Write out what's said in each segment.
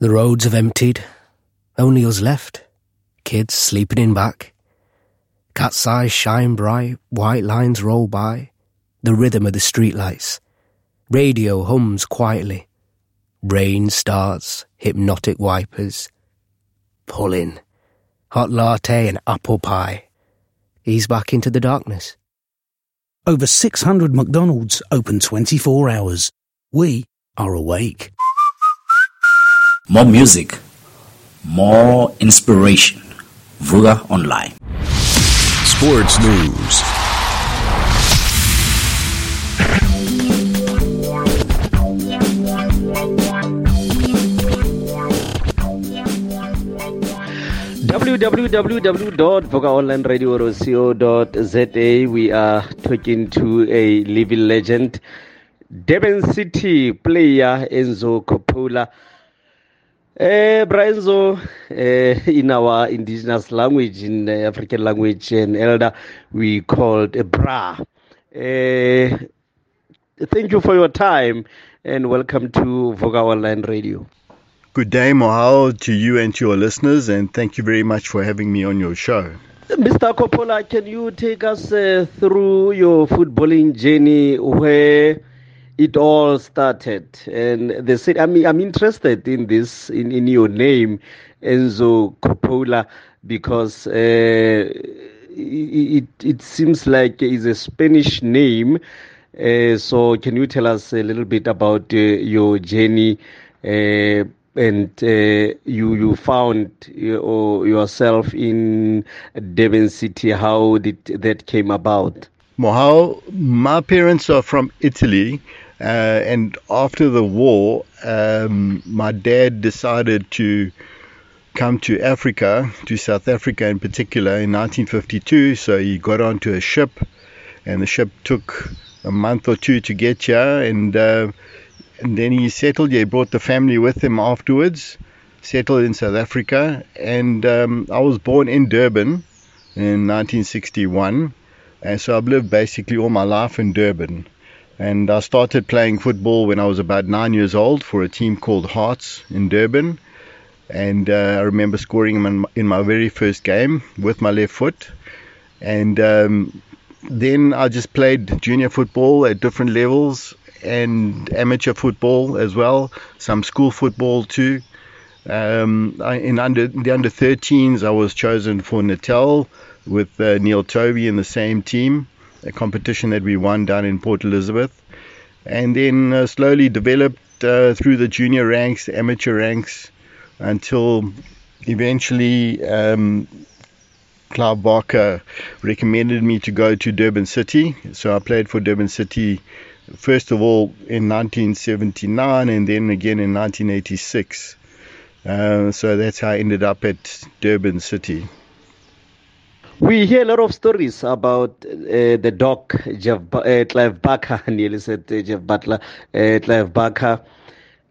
The roads have emptied, only us left. Kids sleeping in back. Cat's eyes shine bright, white lines roll by. The rhythm of the streetlights. Radio hums quietly. Rain starts, hypnotic wipers. Pulling. Hot latte and apple pie. Ease back into the darkness. Over 600 McDonald's open 24 hours. We are awake. More music, more inspiration. Vuka Online. Sports News. www.vukaonlineradio.co.za we are talking to a living legend Durban City player Enzo Coppola uh, Brianzo, uh, in our indigenous language, in African language and elder, we called a bra. Uh, thank you for your time and welcome to Vuka Online Radio. Good day, Mohau, to you and to your listeners, and thank you very much for having me on your show. Mr. Coppola, can you take us uh, through your footballing journey where it all started? And they said, I mean, I'm interested in this, in, in your name, Enzo Coppola, because uh, it, it seems like it's a Spanish name. Uh, so, can you tell us a little bit about uh, your journey? Uh, and uh, you you found uh, yourself in Durban City. How did that came about? Mohau, my parents are from Italy, uh, and after the war, um, my dad decided to come to Africa, to South Africa in particular, in 1952. So he got onto a ship, and the ship took a month or two to get here, and uh, and then he settled. He brought the family with him afterwards, settled in South Africa, and um, I was born in Durban in 1961, and so I've lived basically all my life in Durban. And I started playing football when I was about nine years old for a team called Hearts in Durban. And uh, I remember scoring in my, in my very first game with my left foot. And um, then I just played junior football at different levels and amateur football as well, some school football too. Um, in under the under 13s, I was chosen for Natal with uh, Neil Tovey in the same team, a competition that we won down in Port Elizabeth, and then uh, slowly developed uh, through the junior ranks, amateur ranks, until eventually um, Clive Barker recommended me to go to Durban City. So I played for Durban City first of all in 1979 and then again in 1986. Uh, so that's how I ended up at Durban City. We hear a lot of stories about uh, the doc, Jeff, uh, Clive Barker, nearly said uh, Jeff Butler, uh, Clive Barker,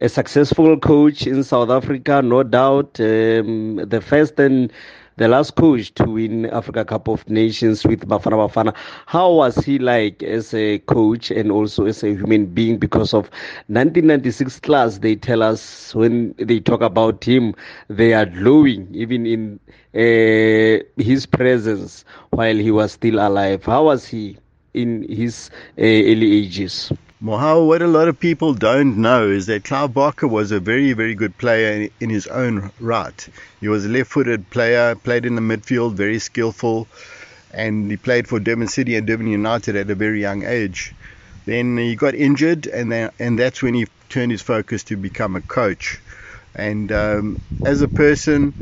a successful coach in South Africa, no doubt, um, the first and the last coach to win Africa Cup of Nations with Bafana Bafana. How was he like as a coach and also as a human being? Because of 1996 class, they tell us when they talk about him, they are glowing, even in uh, his presence while he was still alive. How was he in his uh, early ages? Mohau, what a lot of people don't know is that Clive Barker was a very, very good player in, his own right. He was a left footed player, played in the midfield, very skillful, and he played for Durban City and Durban United at a very young age. Then he got injured, and, then, and that's when he turned his focus to become a coach. And um, as a person,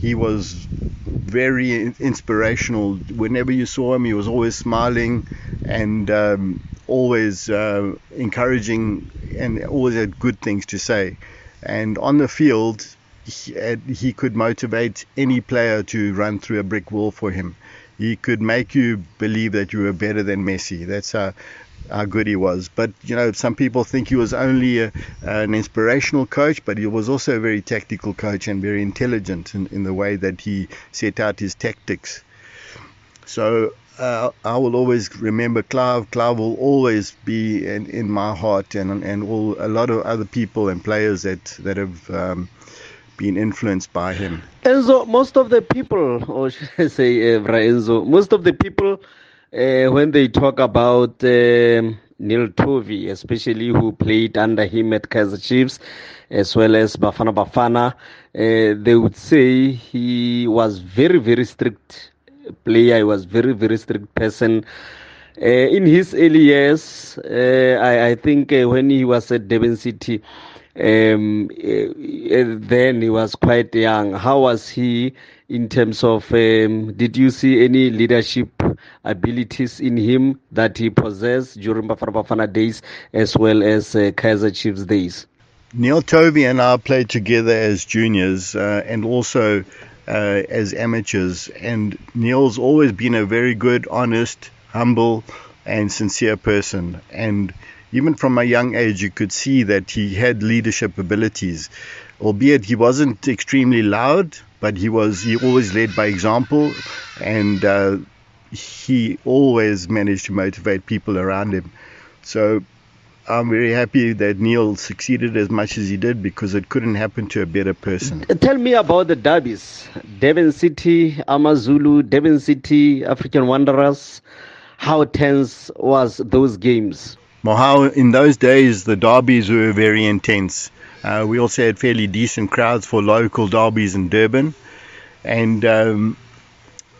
he was very inspirational. Whenever you saw him, he was always smiling and um, always uh, encouraging and always had good things to say. And on the field, he, he could motivate any player to run through a brick wall for him. He could make you believe that you were better than Messi. That's how, how good he was. But you know, some people think he was only a, an inspirational coach, but he was also a very tactical coach and very intelligent in, in the way that he set out his tactics. So uh, I will always remember Clive. Clive will always be in, in my heart, and and all a lot of other people and players that that have um, been influenced by him. Enzo, most of the people, or should I say, uh, Enzo, most of the people, uh, when they talk about um, Neil Tovey, especially who played under him at Kaizer Chiefs, as well as Bafana Bafana, uh, they would say he was very, very strict player. He was very, very strict person. Uh, in his early years, uh, I, I, think uh, when he was at Durban City, um, then he was quite young. How was he in terms of? Um, did you see any leadership abilities in him that he possessed during Bafana Bafana days as well as uh, Kaizer Chiefs days? Neil Tovey and I played together as juniors uh, and also uh, as amateurs. And Neil's always been a very good, honest, humble, and sincere person. And even from a young age, you could see that he had leadership abilities, albeit he wasn't extremely loud, but he was he always led by example, and uh, he always managed to motivate people around him. So I'm very happy that Neil succeeded as much as he did because it couldn't happen to a better person. Tell me about the derbies Durban City, Amazulu, Durban City, African Wanderers. How tense was those games? In those days the derbies were very intense. Uh, we also had fairly decent crowds for local derbies in Durban. And um,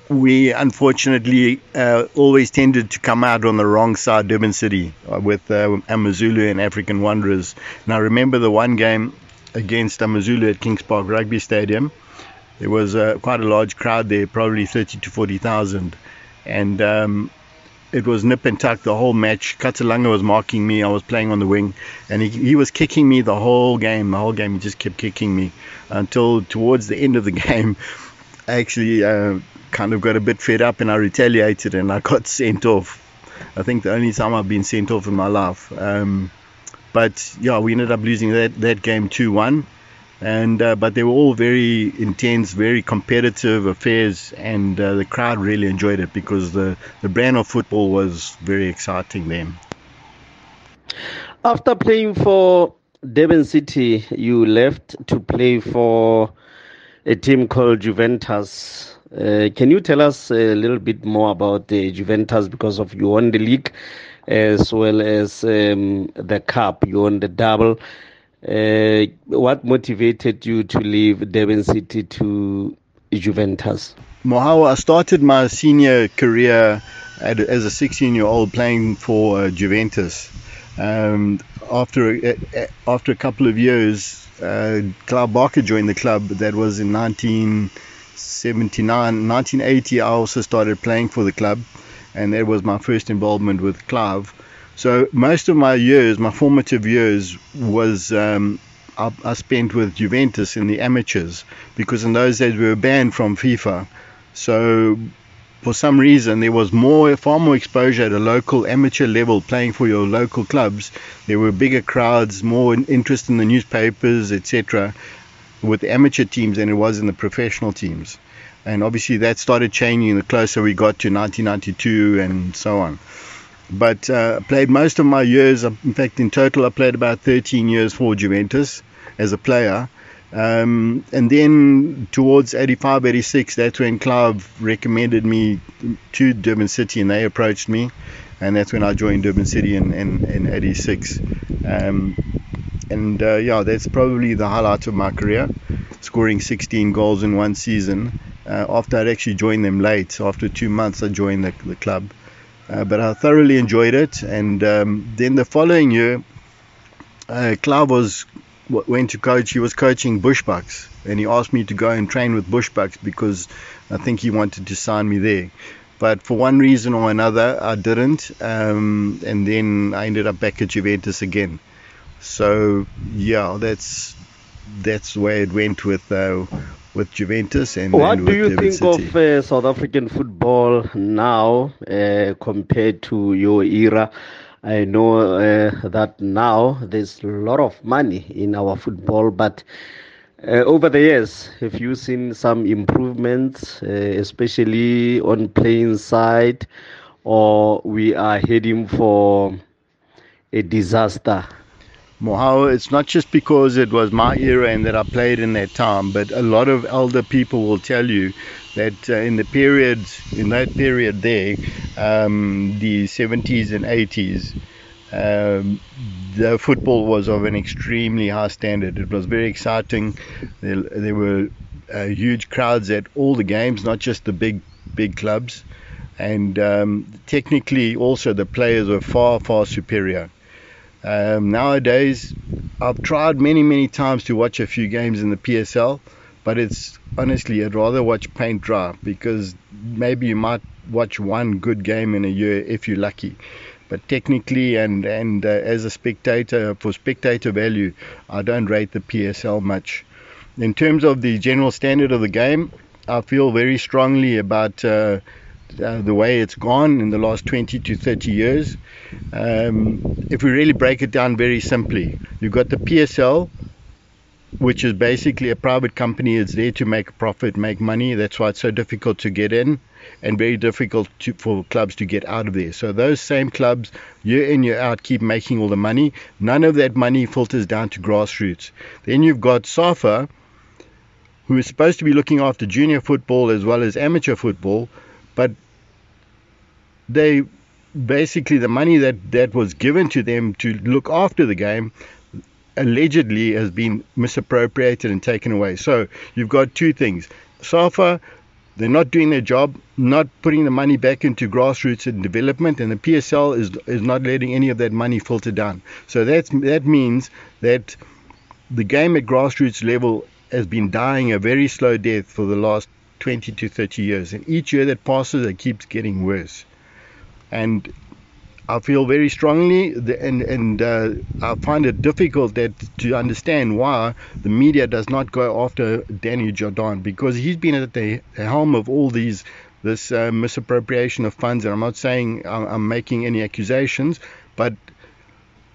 we unfortunately uh, always tended to come out on the wrong side, Durban City, uh, with uh, Amazulu and African Wanderers. And I remember the one game against Amazulu at Kings Park Rugby Stadium. There was uh, quite a large crowd there, probably 30 to 40,000. And um, it was nip and tuck the whole match. Katalanga was marking me. I was playing on the wing, and he, he was kicking me the whole game. The whole game, he just kept kicking me until towards the end of the game, I actually uh, kind of got a bit fed up and I retaliated and I got sent off. I think the only time I've been sent off in my life. Um, but yeah, we ended up losing that, that game 2 1. And uh, but they were all very intense, very competitive affairs, and uh, the crowd really enjoyed it because the, the brand of football was very exciting then. After playing for Durban City, you left to play for a team called Juventus. Uh, can you tell us a little bit more about the Juventus because of you won the league as well as um, the cup, you won the double. Uh, what motivated you to leave Durban City to Juventus? Mohau, I started my senior career at, as a 16 year old playing for uh, Juventus. Um, after, uh, after a couple of years, uh, Clive Barker joined the club. That was in 1979. 1980, I also started playing for the club, and that was my first involvement with Clive. So most of my years, my formative years, was um, I, I, spent with Juventus in the amateurs because in those days we were banned from FIFA. So for some reason there was more, far more exposure at a local amateur level, playing for your local clubs. There were bigger crowds, more interest in the newspapers, etc with amateur teams than it was in the professional teams. And obviously that started changing the closer we got to 1992 and so on. But uh, played most of my years, in fact, in total, I played about 13 years for Juventus as a player. Um, and then towards 85, 86, that's when Clive recommended me to Durban City and they approached me. And that's when I joined Durban City in, in, in 86. Um, and uh, yeah, that's probably the highlight of my career, scoring 16 goals in one season. Uh, after I'd actually joined them late, so after two months, I joined the, the club. Uh, but I thoroughly enjoyed it. And um, then the following year, uh, Clive was went to coach. He was coaching Bushbucks, and he asked me to go and train with Bushbucks because I think he wanted to sign me there. But for one reason or another, I didn't, um, and then I ended up back at Juventus again. So yeah, that's that's way it went with uh, with Juventus and. What do you think City. of uh, South African football now uh, compared to your era? I know uh, that now there's a lot of money in our football, but. Uh, over the years, have you seen some improvements, uh, especially on playing side, or we are heading for a disaster? Mohau, it's not just because it was my era and that I played in that time, but a lot of elder people will tell you that uh, in the period, in that period there, um, the 70s and 80s, um, the football was of an extremely high standard. It was very exciting. There, there were uh, huge crowds at all the games, not just the big big clubs, and um, technically also the players were far far superior. Um, nowadays, I've tried many, many times to watch a few games in the PSL, but it's honestly, I'd rather watch paint dry because maybe you might watch one good game in a year if you're lucky. But technically, and and uh, as a spectator, for spectator value, I don't rate the PSL much. In terms of the general standard of the game, I feel very strongly about. Uh, uh, the way it's gone in the last 20 to 30 years. Um, if we really break it down very simply, you've got the PSL, which is basically a private company. It's there to make a profit, make money. That's why it's so difficult to get in and very difficult to, for clubs to get out of there. So those same clubs, year in, year out, keep making all the money. None of that money filters down to grassroots. Then you've got SAFA, who is supposed to be looking after junior football as well as amateur football, but they basically the money that, that was given to them to look after the game allegedly has been misappropriated and taken away. So you've got two things. SAFA, they're not doing their job, not putting the money back into grassroots and development, and the PSL is is not letting any of that money filter down. So that's that means that the game at grassroots level has been dying a very slow death for the last 20 to 30 years, and each year that passes, it keeps getting worse and I feel very strongly, and and uh, I find it difficult that to understand why the media does not go after Danny Jordaan because he's been at the helm of all these this uh, misappropriation of funds. And I'm not saying I'm, I'm, making any accusations, but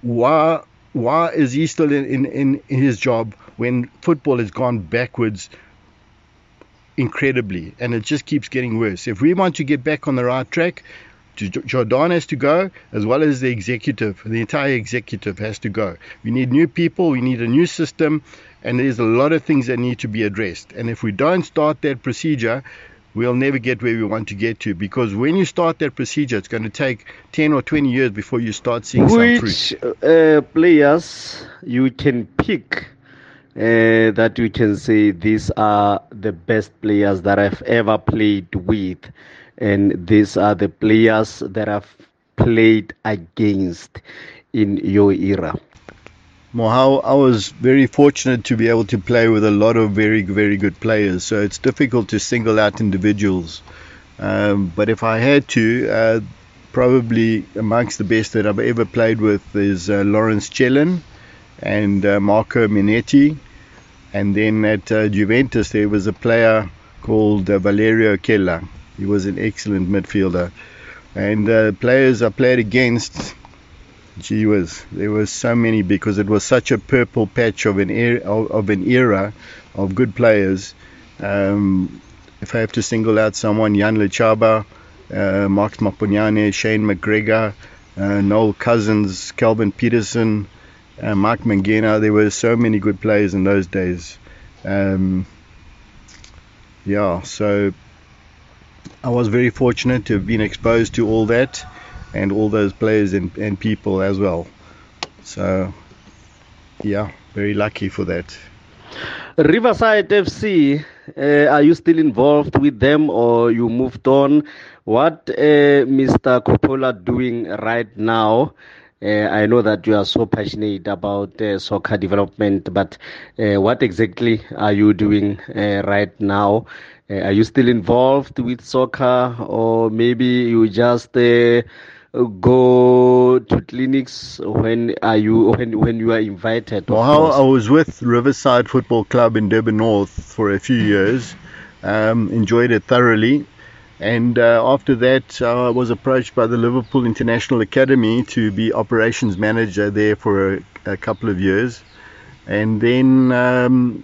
why why is he still in, in, in his job when football has gone backwards? Incredibly and it just keeps getting worse if we want to get back on the right track Jordaan has to go, as well as the executive. The entire executive has to go. We need new people, we need a new system, and there's a lot of things that need to be addressed. And if we don't start that procedure, we'll never get where we want to get to because when you start that procedure, it's going to take 10 or 20 years before you start seeing Which, some fruit. Uh, players you can pick uh, that we can say these are the best players that I've ever played with? and these are the players that I've played against in your era. Mohau, I was very fortunate to be able to play with a lot of very, very good players. So it's difficult to single out individuals. Um, but if I had to, uh, probably amongst the best that I've ever played with is uh, Lawrence Chellan and uh, Marco Minetti. And then at uh, Juventus, there was a player called uh, Valerio Kella. He was an excellent midfielder. And uh, players I played against, gee whiz, there were so many because it was such a purple patch of an era, of, an era of good players. Um, if I have to single out someone, Jan Lechaba, uh, Max Maponyane, Shane McGregor, uh, Noel Cousins, Kelvin Peterson, uh, Mark Mangena. There were so many good players in those days. Um, yeah, so I was very fortunate to have been exposed to all that and all those players and, and people as well. So, yeah, very lucky for that. Riverside FC, uh, are you still involved with them or you moved on? What uh, Mr. Coppola doing right now? Uh, I know that you are so passionate about uh, soccer development, but uh, what exactly are you doing uh, right now? Are you still involved with soccer, or maybe you just uh, go to clinics when are you when when you are invited? Well, I was with Riverside Football Club in Durban North for a few years. Um, enjoyed it thoroughly. And uh, after that, I was approached by the Liverpool International Academy to be operations manager there for a, a couple of years. And then um,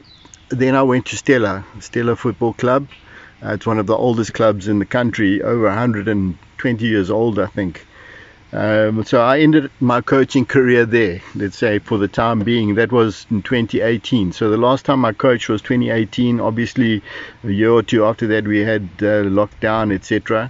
then I went to Stella, Stella Football Club. Uh, it's one of the oldest clubs in the country, over 120 years old, I think. Um, so I ended my coaching career there, let's say for the time being. That was in 2018. So the last time I coached was 2018. Obviously, a year or two after that, we had uh, lockdown, etc.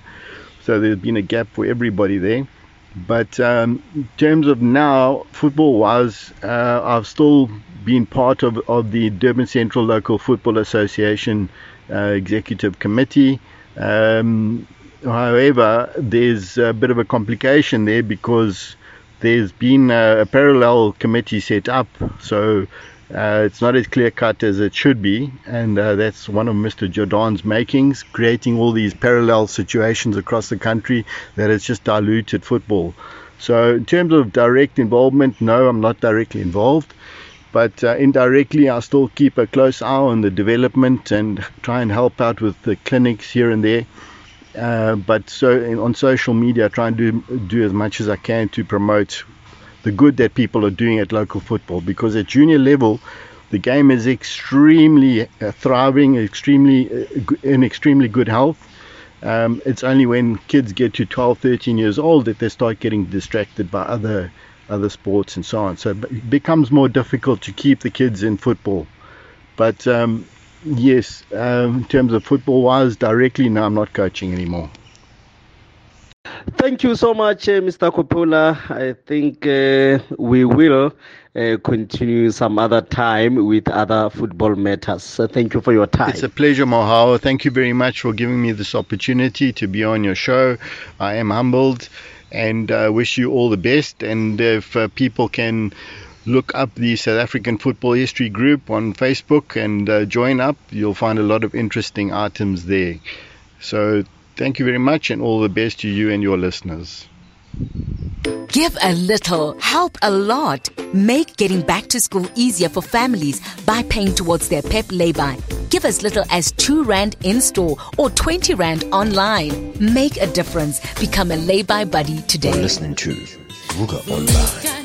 So there's been a gap for everybody there. But um, in terms of now, football wise, uh, I've still been part of, of the Durban Central Local Football Association uh, Executive Committee. Um, however, there's a bit of a complication there because there's been a, a parallel committee set up. So uh, it's not as clear cut as it should be, and uh, that's one of Mr. Jordaan's makings, creating all these parallel situations across the country that has just diluted football. So, in terms of direct involvement, no, I'm not directly involved, but uh, indirectly, I still keep a close eye on the development and try and help out with the clinics here and there. Uh, but so on social media, I try and do do as much as I can to promote the good that people are doing at local football because at junior level the game is extremely uh, thriving, extremely uh, in extremely good health. Um, it's only when kids get to 12, 13 years old that they start getting distracted by other other sports and so on. So it becomes more difficult to keep the kids in football. But um, yes, um, in terms of football wise, directly, now I'm not coaching anymore. Thank you so much, uh, Mr. Coppola. I think uh, we will uh, continue some other time with other football matters. So thank you for your time. It's a pleasure, Mohau. Thank you very much for giving me this opportunity to be on your show. I am humbled and uh, wish you all the best. And if uh, people can look up the South African Football History Group on Facebook and uh, join up, you'll find a lot of interesting items there. So Thank you very much and all the best to you and your listeners. Give a little, help a lot. Make getting back to school easier for families by paying towards their PEP lay-by. Give as little as 2 Rand in store or 20 Rand online. Make a difference. Become a lay-by buddy today. You're listening to Vuka Online.